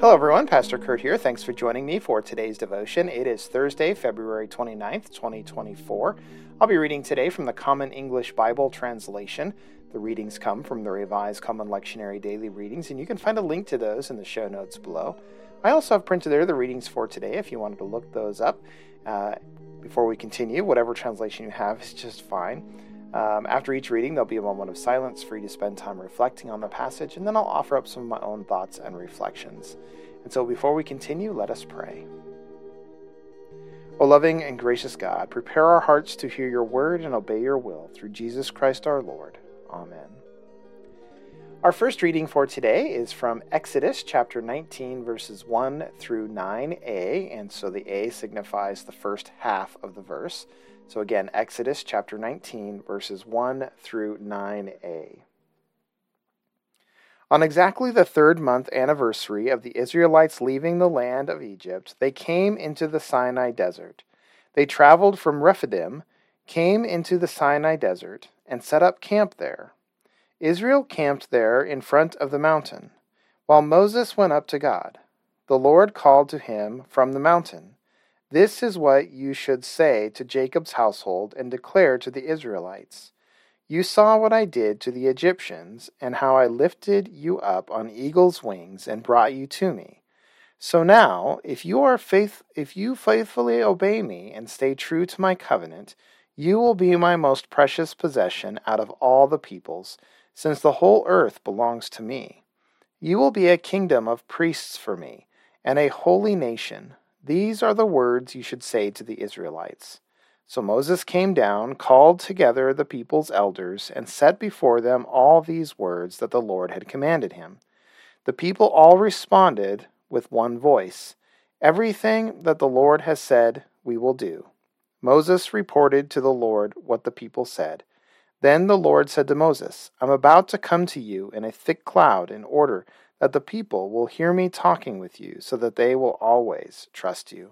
Hello, everyone. Pastor Curt here. Thanks for joining me for today's devotion. It is Thursday, February 29th, 2024. I'll be reading today from the Common English Bible Translation. The readings come from the Revised Common Lectionary Daily Readings, and you can find a link to those in the show notes below. I also have printed there the readings for today if you wanted to look those up. Uh, before we continue, whatever translation you have is just fine. Um, after each reading, there'll be a moment of silence for you to spend time reflecting on the passage, and then I'll offer up some of my own thoughts and reflections. And so before we continue, let us pray. O loving and gracious God, prepare our hearts to hear your word and obey your will through Jesus Christ our Lord. Amen. Our first reading for today is from Exodus chapter 19, verses 1 through 9a, and so the A signifies the first half of the verse. So again, Exodus chapter 19, verses 1 through 9a. On exactly the third month anniversary of the Israelites leaving the land of Egypt, they came into the Sinai desert. They traveled from Rephidim, came into the Sinai desert, and set up camp there. Israel camped there in front of the mountain, while Moses went up to God. The Lord called to him from the mountain. This is what you should say to Jacob's household and declare to the Israelites. You saw what I did to the Egyptians, and how I lifted you up on eagle's wings and brought you to me. So now, if you are faith if you faithfully obey me and stay true to my covenant, you will be my most precious possession out of all the peoples, since the whole earth belongs to me. You will be a kingdom of priests for me, and a holy nation. These are the words you should say to the Israelites. So Moses came down, called together the people's elders, and set before them all these words that the Lord had commanded him. The people all responded with one voice Everything that the Lord has said, we will do. Moses reported to the Lord what the people said. Then the Lord said to Moses, I'm about to come to you in a thick cloud in order that the people will hear me talking with you, so that they will always trust you.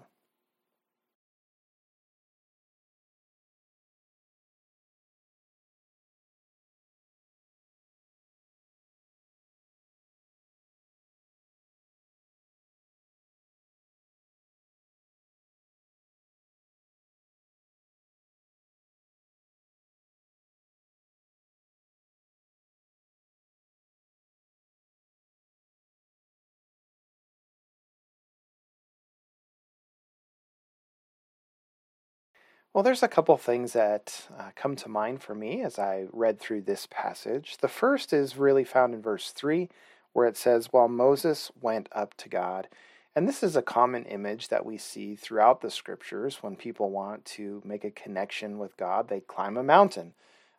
Well, there's a couple things that uh, come to mind for me as I read through this passage. The first is really found in verse 3, where it says, While Moses went up to God. And this is a common image that we see throughout the scriptures when people want to make a connection with God, they climb a mountain.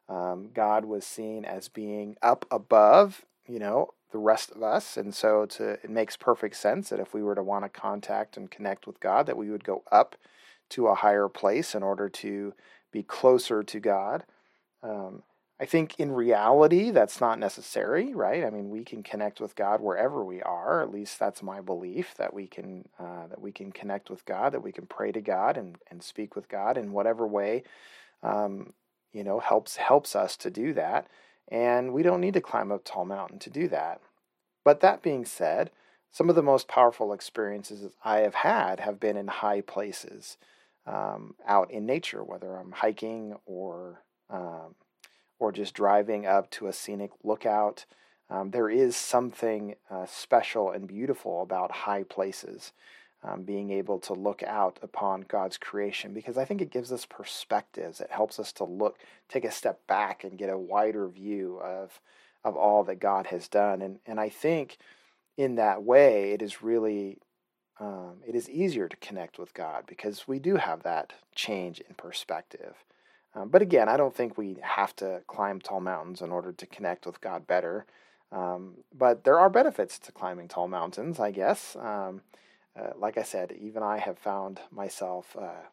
Um, God was seen as being up above, you know, the rest of us. And so to, it makes perfect sense that if we were to want to contact and connect with God, that we would go up to a higher place in order to be closer to God. Um, I think in reality that's not necessary, right? I mean, we can connect with God wherever we are. At least that's my belief that we can uh, that we can connect with God, that we can pray to God and, and speak with God in whatever way, um, you know, helps helps us to do that. And we don't need to climb a tall mountain to do that. But that being said, some of the most powerful experiences I have had have been in high places um, out in nature, whether I'm hiking or um, or just driving up to a scenic lookout. Um, there is something uh, special and beautiful about high places, um, being able to look out upon God's creation, because I think it gives us perspectives. It helps us to look, take a step back, and get a wider view of of all that God has done. And and I think in that way, it is really um, it is easier to connect with God because we do have that change in perspective. Um, but again, I don't think we have to climb tall mountains in order to connect with God better. Um, but there are benefits to climbing tall mountains, I guess. Um, uh, like I said, even I have found myself uh,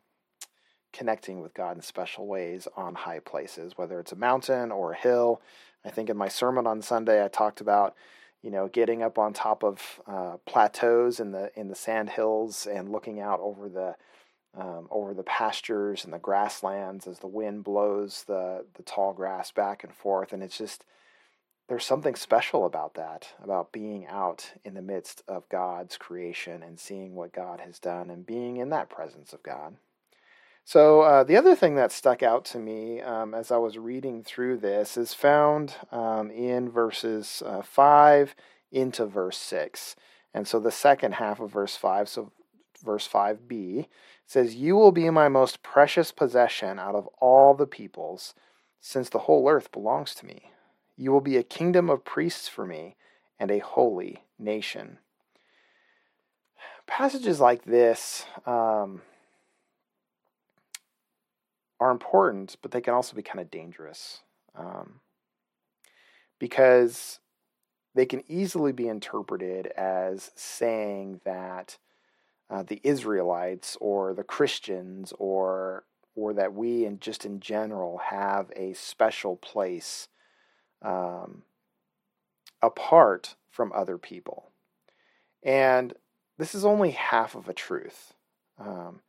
connecting with God in special ways on high places, whether it's a mountain or a hill. I think in my sermon on Sunday, I talked about you know, getting up on top of uh, plateaus in the in the sand hills and looking out over the um, over the pastures and the grasslands as the wind blows the the tall grass back and forth, and it's just there's something special about that, about being out in the midst of God's creation and seeing what God has done and being in that presence of God. So, uh, the other thing that stuck out to me um, as I was reading through this is found um, in verses uh, 5 into verse 6. And so, the second half of verse 5, so verse 5b, says, You will be my most precious possession out of all the peoples, since the whole earth belongs to me. You will be a kingdom of priests for me and a holy nation. Passages like this. Um, are important, but they can also be kind of dangerous um, because they can easily be interpreted as saying that uh, the Israelites or the Christians or or that we and just in general have a special place um, apart from other people. And this is only half of a truth. Um,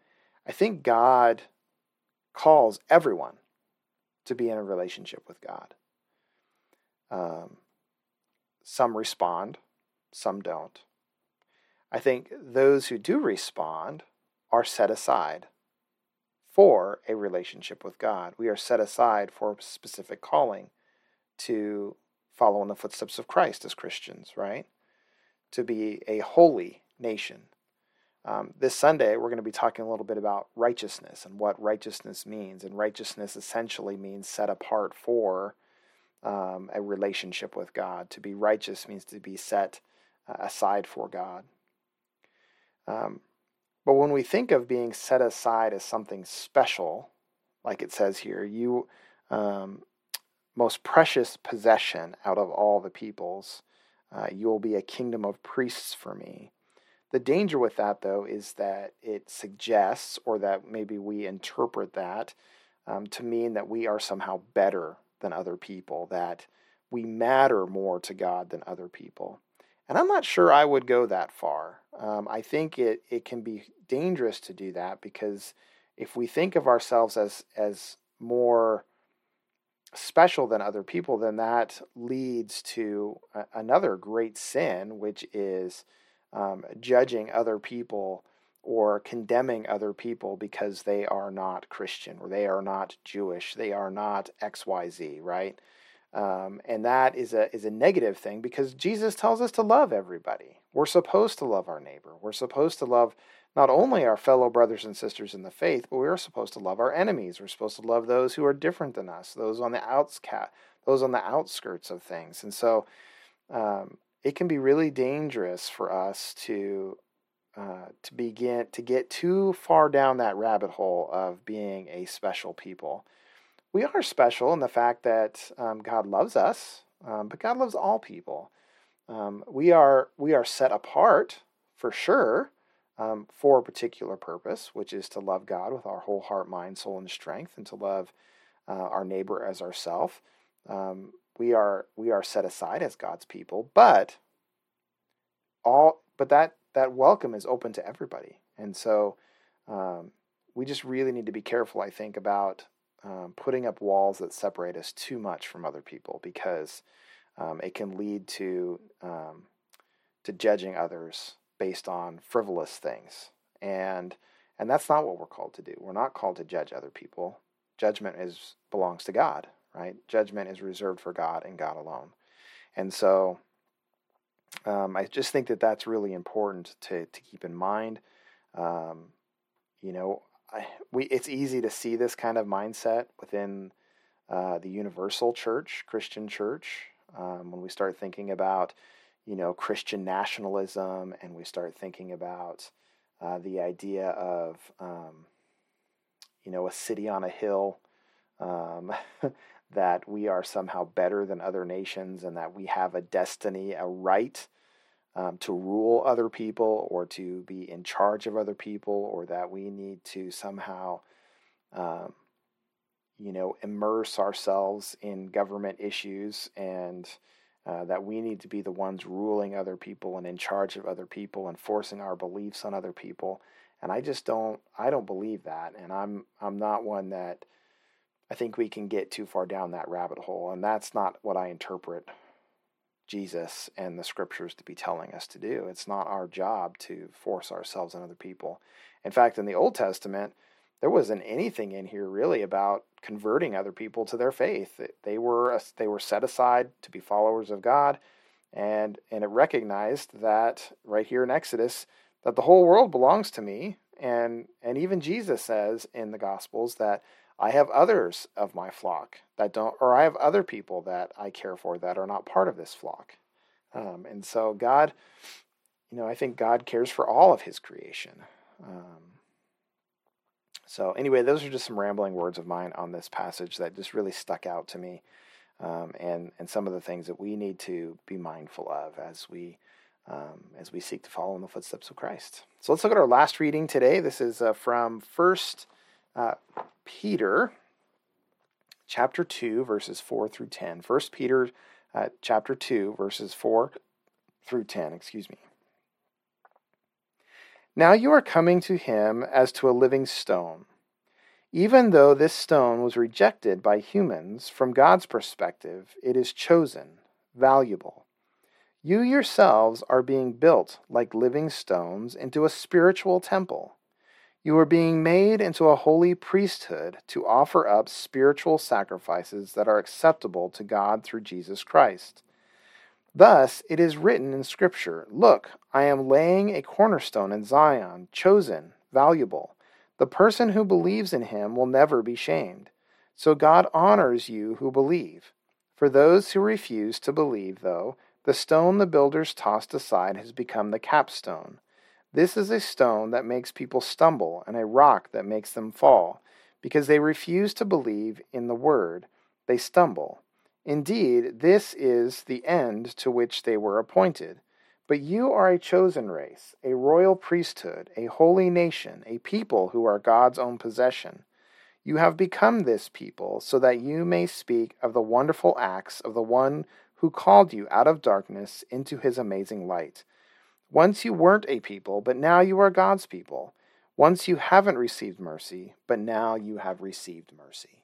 I think God calls everyone to be in a relationship with God. Um, some respond, some don't. I think those who do respond are set aside for a relationship with God. We are set aside for a specific calling to follow in the footsteps of Christ as Christians, right? To be a holy nation, um, this Sunday, we're going to be talking a little bit about righteousness and what righteousness means. And righteousness essentially means set apart for um, a relationship with God. To be righteous means to be set uh, aside for God. Um, but when we think of being set aside as something special, like it says here, you um, most precious possession out of all the peoples, uh, you will be a kingdom of priests for me. The danger with that, though, is that it suggests, or that maybe we interpret that um, to mean that we are somehow better than other people, that we matter more to God than other people. And I'm not sure I would go that far. Um, I think it, it can be dangerous to do that because if we think of ourselves as, as more special than other people, then that leads to a, another great sin, which is um, judging other people or condemning other people because they are not Christian or they are not Jewish, they are not XYZ, right? Um, and that is a is a negative thing because Jesus tells us to love everybody. We're supposed to love our neighbor. We're supposed to love not only our fellow brothers and sisters in the faith, but we are supposed to love our enemies. We're supposed to love those who are different than us, those on the outscat, those on the outskirts of things. And so, um, it can be really dangerous for us to uh, to begin to get too far down that rabbit hole of being a special people. We are special in the fact that um, God loves us, um, but God loves all people. Um, we are we are set apart for sure um, for a particular purpose, which is to love God with our whole heart, mind, soul, and strength, and to love uh, our neighbor as ourself. Um, we are we are set aside as God's people, but all but that that welcome is open to everybody, and so um, we just really need to be careful. I think about um, putting up walls that separate us too much from other people because um, it can lead to um, to judging others based on frivolous things, and and that's not what we're called to do. We're not called to judge other people. Judgment is belongs to God right? Judgment is reserved for God and God alone. And so um, I just think that that's really important to, to keep in mind. Um, you know, I, we it's easy to see this kind of mindset within uh, the universal church, Christian church, um, when we start thinking about, you know, Christian nationalism and we start thinking about uh, the idea of, um, you know, a city on a hill. Um, that we are somehow better than other nations and that we have a destiny, a right um, to rule other people or to be in charge of other people, or that we need to somehow, um, you know, immerse ourselves in government issues and uh, that we need to be the ones ruling other people and in charge of other people and forcing our beliefs on other people. And I just don't I don't believe that. And I'm I'm not one that I think we can get too far down that rabbit hole. And that's not what I interpret Jesus and the scriptures to be telling us to do. It's not our job to force ourselves on other people. In fact, in the Old Testament, there wasn't anything in here really about converting other people to their faith. They were they were set aside to be followers of God, and and it recognized that right here in Exodus that the whole world belongs to me, and and even Jesus says in the Gospels that I have others of my flock that don't, or I have other people that I care for that are not part of this flock, um, and so God, you know, I think God cares for all of His creation. Um, so, anyway, those are just some rambling words of mine on this passage that just really stuck out to me, um, and and some of the things that we need to be mindful of as we um, as we seek to follow in the footsteps of Christ. So, let's look at our last reading today. This is uh, from First uh, Peter, chapter two, verses four through ten. First Peter, uh, chapter two, verses four through ten. Excuse me. Now you are coming to him as to a living stone. Even though this stone was rejected by humans, from God's perspective, it is chosen, valuable. You yourselves are being built like living stones into a spiritual temple. You are being made into a holy priesthood to offer up spiritual sacrifices that are acceptable to God through Jesus Christ. Thus it is written in Scripture Look, I am laying a cornerstone in Zion, chosen, valuable. The person who believes in him will never be shamed. So God honors you who believe. For those who refuse to believe, though, the stone the builders tossed aside has become the capstone. This is a stone that makes people stumble and a rock that makes them fall. Because they refuse to believe in the word, they stumble. Indeed, this is the end to which they were appointed. But you are a chosen race, a royal priesthood, a holy nation, a people who are God's own possession. You have become this people so that you may speak of the wonderful acts of the one who called you out of darkness into his amazing light. Once you weren't a people, but now you are God's people. Once you haven't received mercy, but now you have received mercy.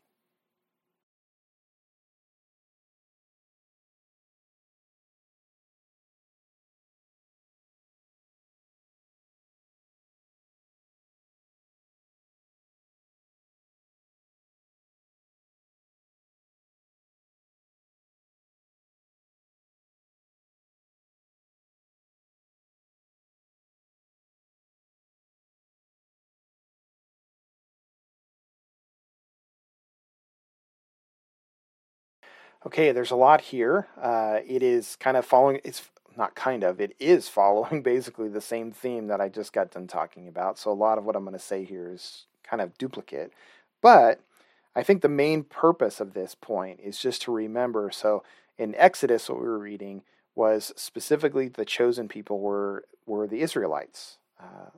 Okay, there's a lot here. Uh, it is kind of following, it's not kind of, it is following basically the same theme that I just got done talking about. So a lot of what I'm going to say here is kind of duplicate. But I think the main purpose of this point is just to remember. So in Exodus, what we were reading was specifically the chosen people were, were the Israelites. Uh,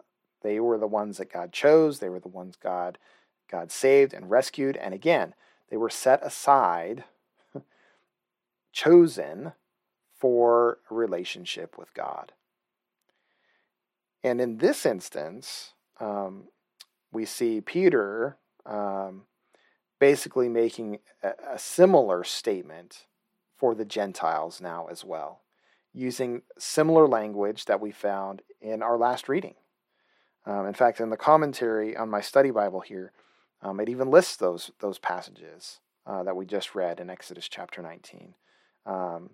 they were the ones that God chose, they were the ones God, God saved and rescued. And again, they were set aside chosen for a relationship with God. And in this instance, um, we see Peter um, basically making a, a similar statement for the Gentiles now as well, using similar language that we found in our last reading. Um, in fact, in the commentary on my study Bible here, um, it even lists those those passages uh, that we just read in Exodus chapter 19 um,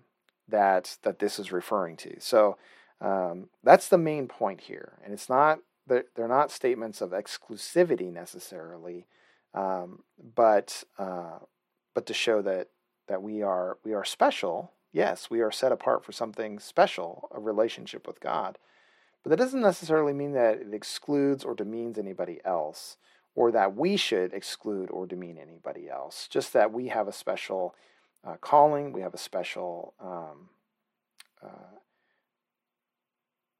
that that this is referring to. So um, that's the main point here, and it's not they're, they're not statements of exclusivity necessarily, um, but uh, but to show that that we are we are special. Yes, we are set apart for something special, a relationship with God. But that doesn't necessarily mean that it excludes or demeans anybody else, or that we should exclude or demean anybody else. Just that we have a special uh, calling. We have a special. Um, uh,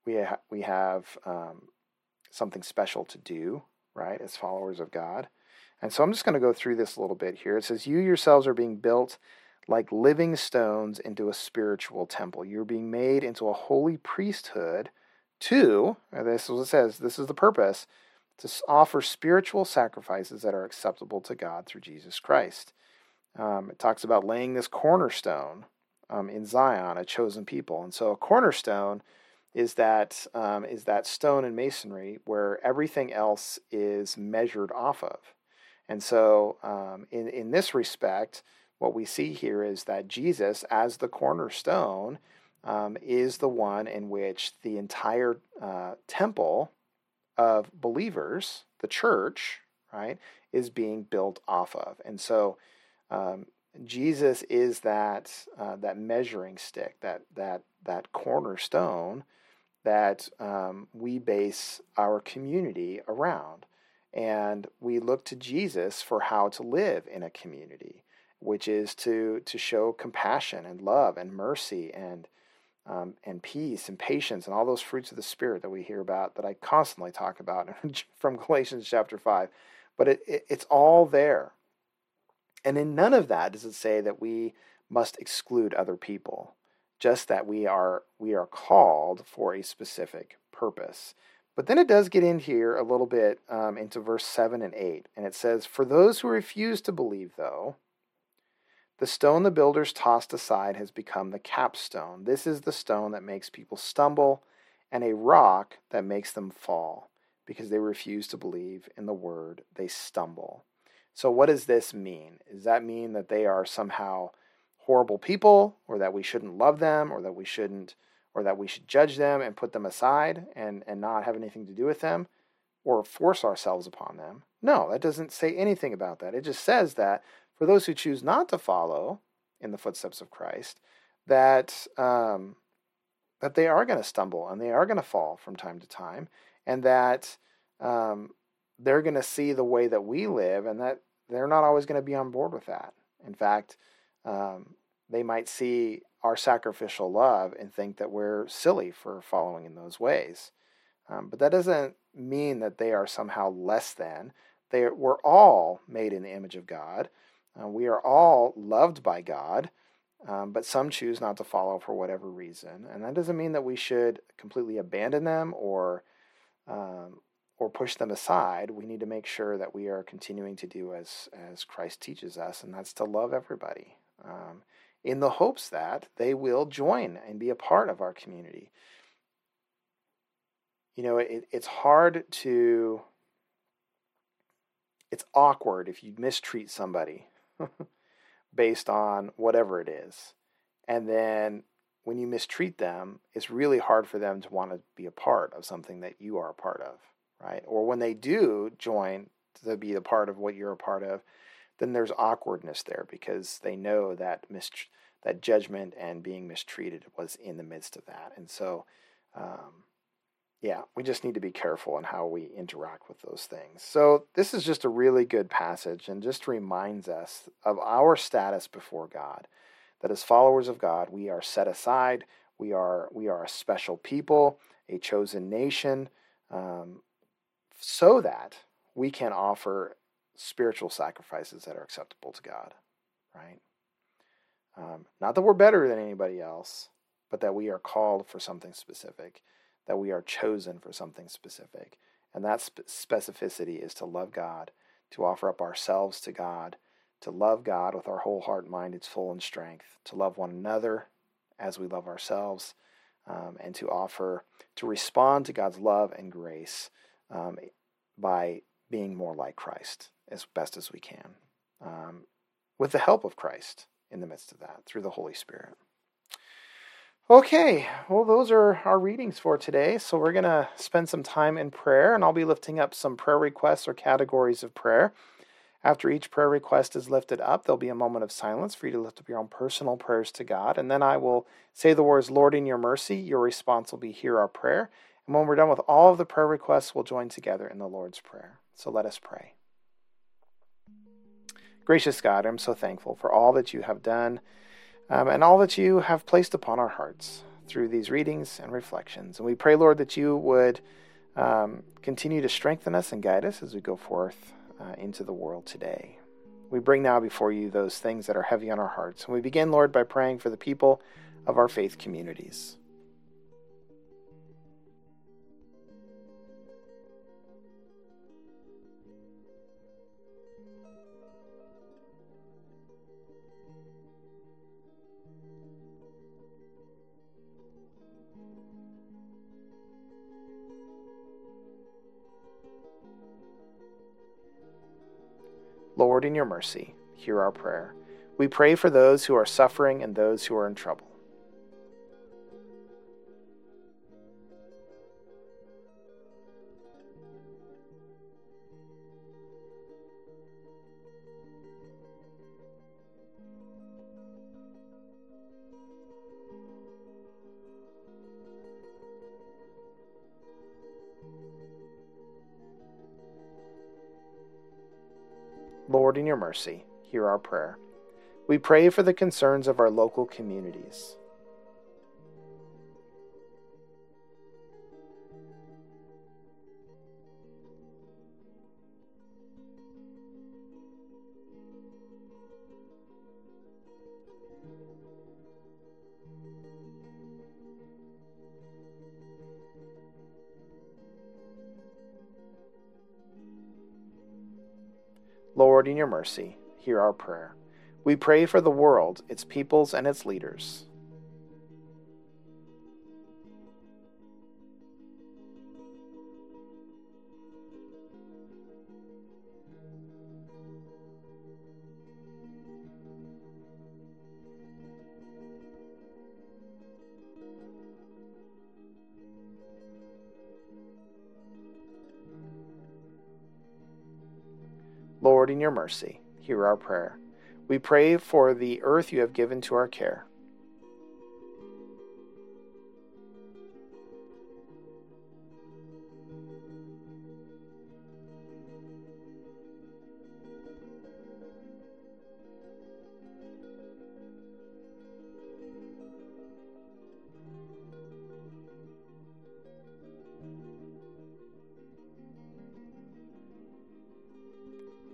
we ha- we have um, something special to do, right, as followers of God. And so I'm just going to go through this a little bit here. It says, "You yourselves are being built like living stones into a spiritual temple. You're being made into a holy priesthood to, this is what it says, this is the purpose, to offer spiritual sacrifices that are acceptable to God through Jesus Christ. Um, it talks about laying this cornerstone um, in Zion, a chosen people. And so a cornerstone is that um, is that stone in masonry where everything else is measured off of. And so um, in, in this respect, what we see here is that Jesus, as the cornerstone, um, is the one in which the entire uh, temple of believers, the church, right, is being built off of. And so um, Jesus is that uh, that measuring stick, that that that cornerstone that um, we base our community around, and we look to Jesus for how to live in a community, which is to to show compassion and love and mercy and um, and peace and patience and all those fruits of the spirit that we hear about that I constantly talk about from Galatians chapter five, but it, it it's all there and in none of that does it say that we must exclude other people, just that we are we are called for a specific purpose. But then it does get in here a little bit um, into verse 7 and 8. And it says, For those who refuse to believe, though, the stone the builders tossed aside has become the capstone. This is the stone that makes people stumble, and a rock that makes them fall. Because they refuse to believe in the word, they stumble. So, what does this mean? Does that mean that they are somehow horrible people, or that we shouldn't love them, or that we shouldn't, or that we should judge them and put them aside and, and not have anything to do with them, or force ourselves upon them? No, that doesn't say anything about that. It just says that for those who choose not to follow in the footsteps of Christ, that um, that they are going to stumble and they are going to fall from time to time, and that um, they're going to see the way that we live, and that they're not always going to be on board with that. In fact, um, they might see our sacrificial love and think that we're silly for following in those ways. Um, but that doesn't mean that they are somehow less than. They are, we're all made in the image of God. Uh, we are all loved by God, um, but some choose not to follow for whatever reason. And that doesn't mean that we should completely abandon them or um, or push them aside, we need to make sure that we are continuing to do as, as Christ teaches us, and that's to love everybody um, in the hopes that they will join and be a part of our community. You know, it, it's hard to, it's awkward if you mistreat somebody based on whatever it is. And then when you mistreat them, it's really hard for them to want to be a part of something that you are a part of right? Or when they do join to be a part of what you're a part of, then there's awkwardness there because they know that mis- that judgment and being mistreated was in the midst of that, and so. Um, yeah, we just need to be careful in how we interact with those things. So, this is just a really good passage and just reminds us of our status before God. That as followers of God, we are set aside, we are, we are a special people, a chosen nation, um, so that we can offer spiritual sacrifices that are acceptable to God, right? Um, not that we're better than anybody else, but that we are called for something specific, that we are chosen for something specific. And that spe- specificity is to love God, to offer up ourselves to God, to love God with our whole heart, mind, its full and strength, to love one another as we love ourselves, um, and to offer, to respond to God's love and grace um, by being more like Christ as best as we can, um, with the help of Christ in the midst of that through the Holy Spirit. Okay, well, those are our readings for today. So we're going to spend some time in prayer, and I'll be lifting up some prayer requests or categories of prayer. After each prayer request is lifted up, there'll be a moment of silence for you to lift up your own personal prayers to God. And then I will say the words, Lord, in your mercy. Your response will be, Hear our prayer. And when we're done with all of the prayer requests, we'll join together in the Lord's Prayer. So let us pray. Gracious God, I'm so thankful for all that you have done um, and all that you have placed upon our hearts through these readings and reflections. And we pray, Lord, that you would um, continue to strengthen us and guide us as we go forth uh, into the world today. We bring now before you those things that are heavy on our hearts. And we begin, Lord, by praying for the people of our faith communities. Lord, in your mercy, hear our prayer. We pray for those who are suffering and those who are in trouble. Lord, in your mercy, hear our prayer. We pray for the concerns of our local communities. Lord, in your mercy, hear our prayer. We pray for the world, its peoples, and its leaders. Lord, in your mercy, hear our prayer. We pray for the earth you have given to our care.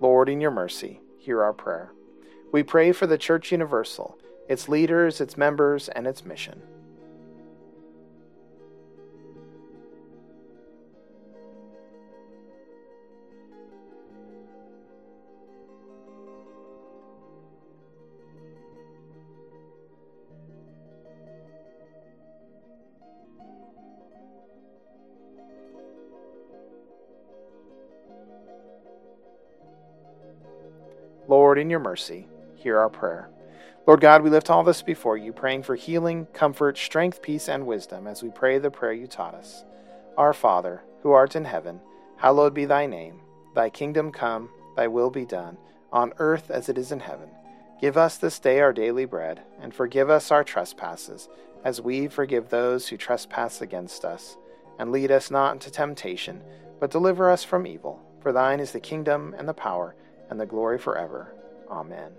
Lord, in your mercy, hear our prayer. We pray for the Church Universal, its leaders, its members, and its mission. Lord, in your mercy, hear our prayer. Lord God, we lift all this before you, praying for healing, comfort, strength, peace, and wisdom as we pray the prayer you taught us. Our Father, who art in heaven, hallowed be thy name. Thy kingdom come, thy will be done, on earth as it is in heaven. Give us this day our daily bread, and forgive us our trespasses, as we forgive those who trespass against us. And lead us not into temptation, but deliver us from evil. For thine is the kingdom, and the power, and the glory forever. Amen.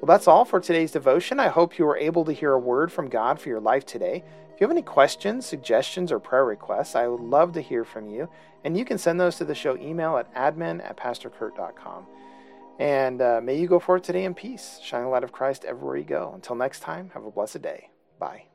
Well, that's all for today's devotion. I hope you were able to hear a word from God for your life today. If you have any questions, suggestions, or prayer requests, I would love to hear from you. And you can send those to the show email at admin at pastorcurt.com. And uh, may you go forth today in peace, shine the light of Christ everywhere you go. Until next time, have a blessed day. Bye.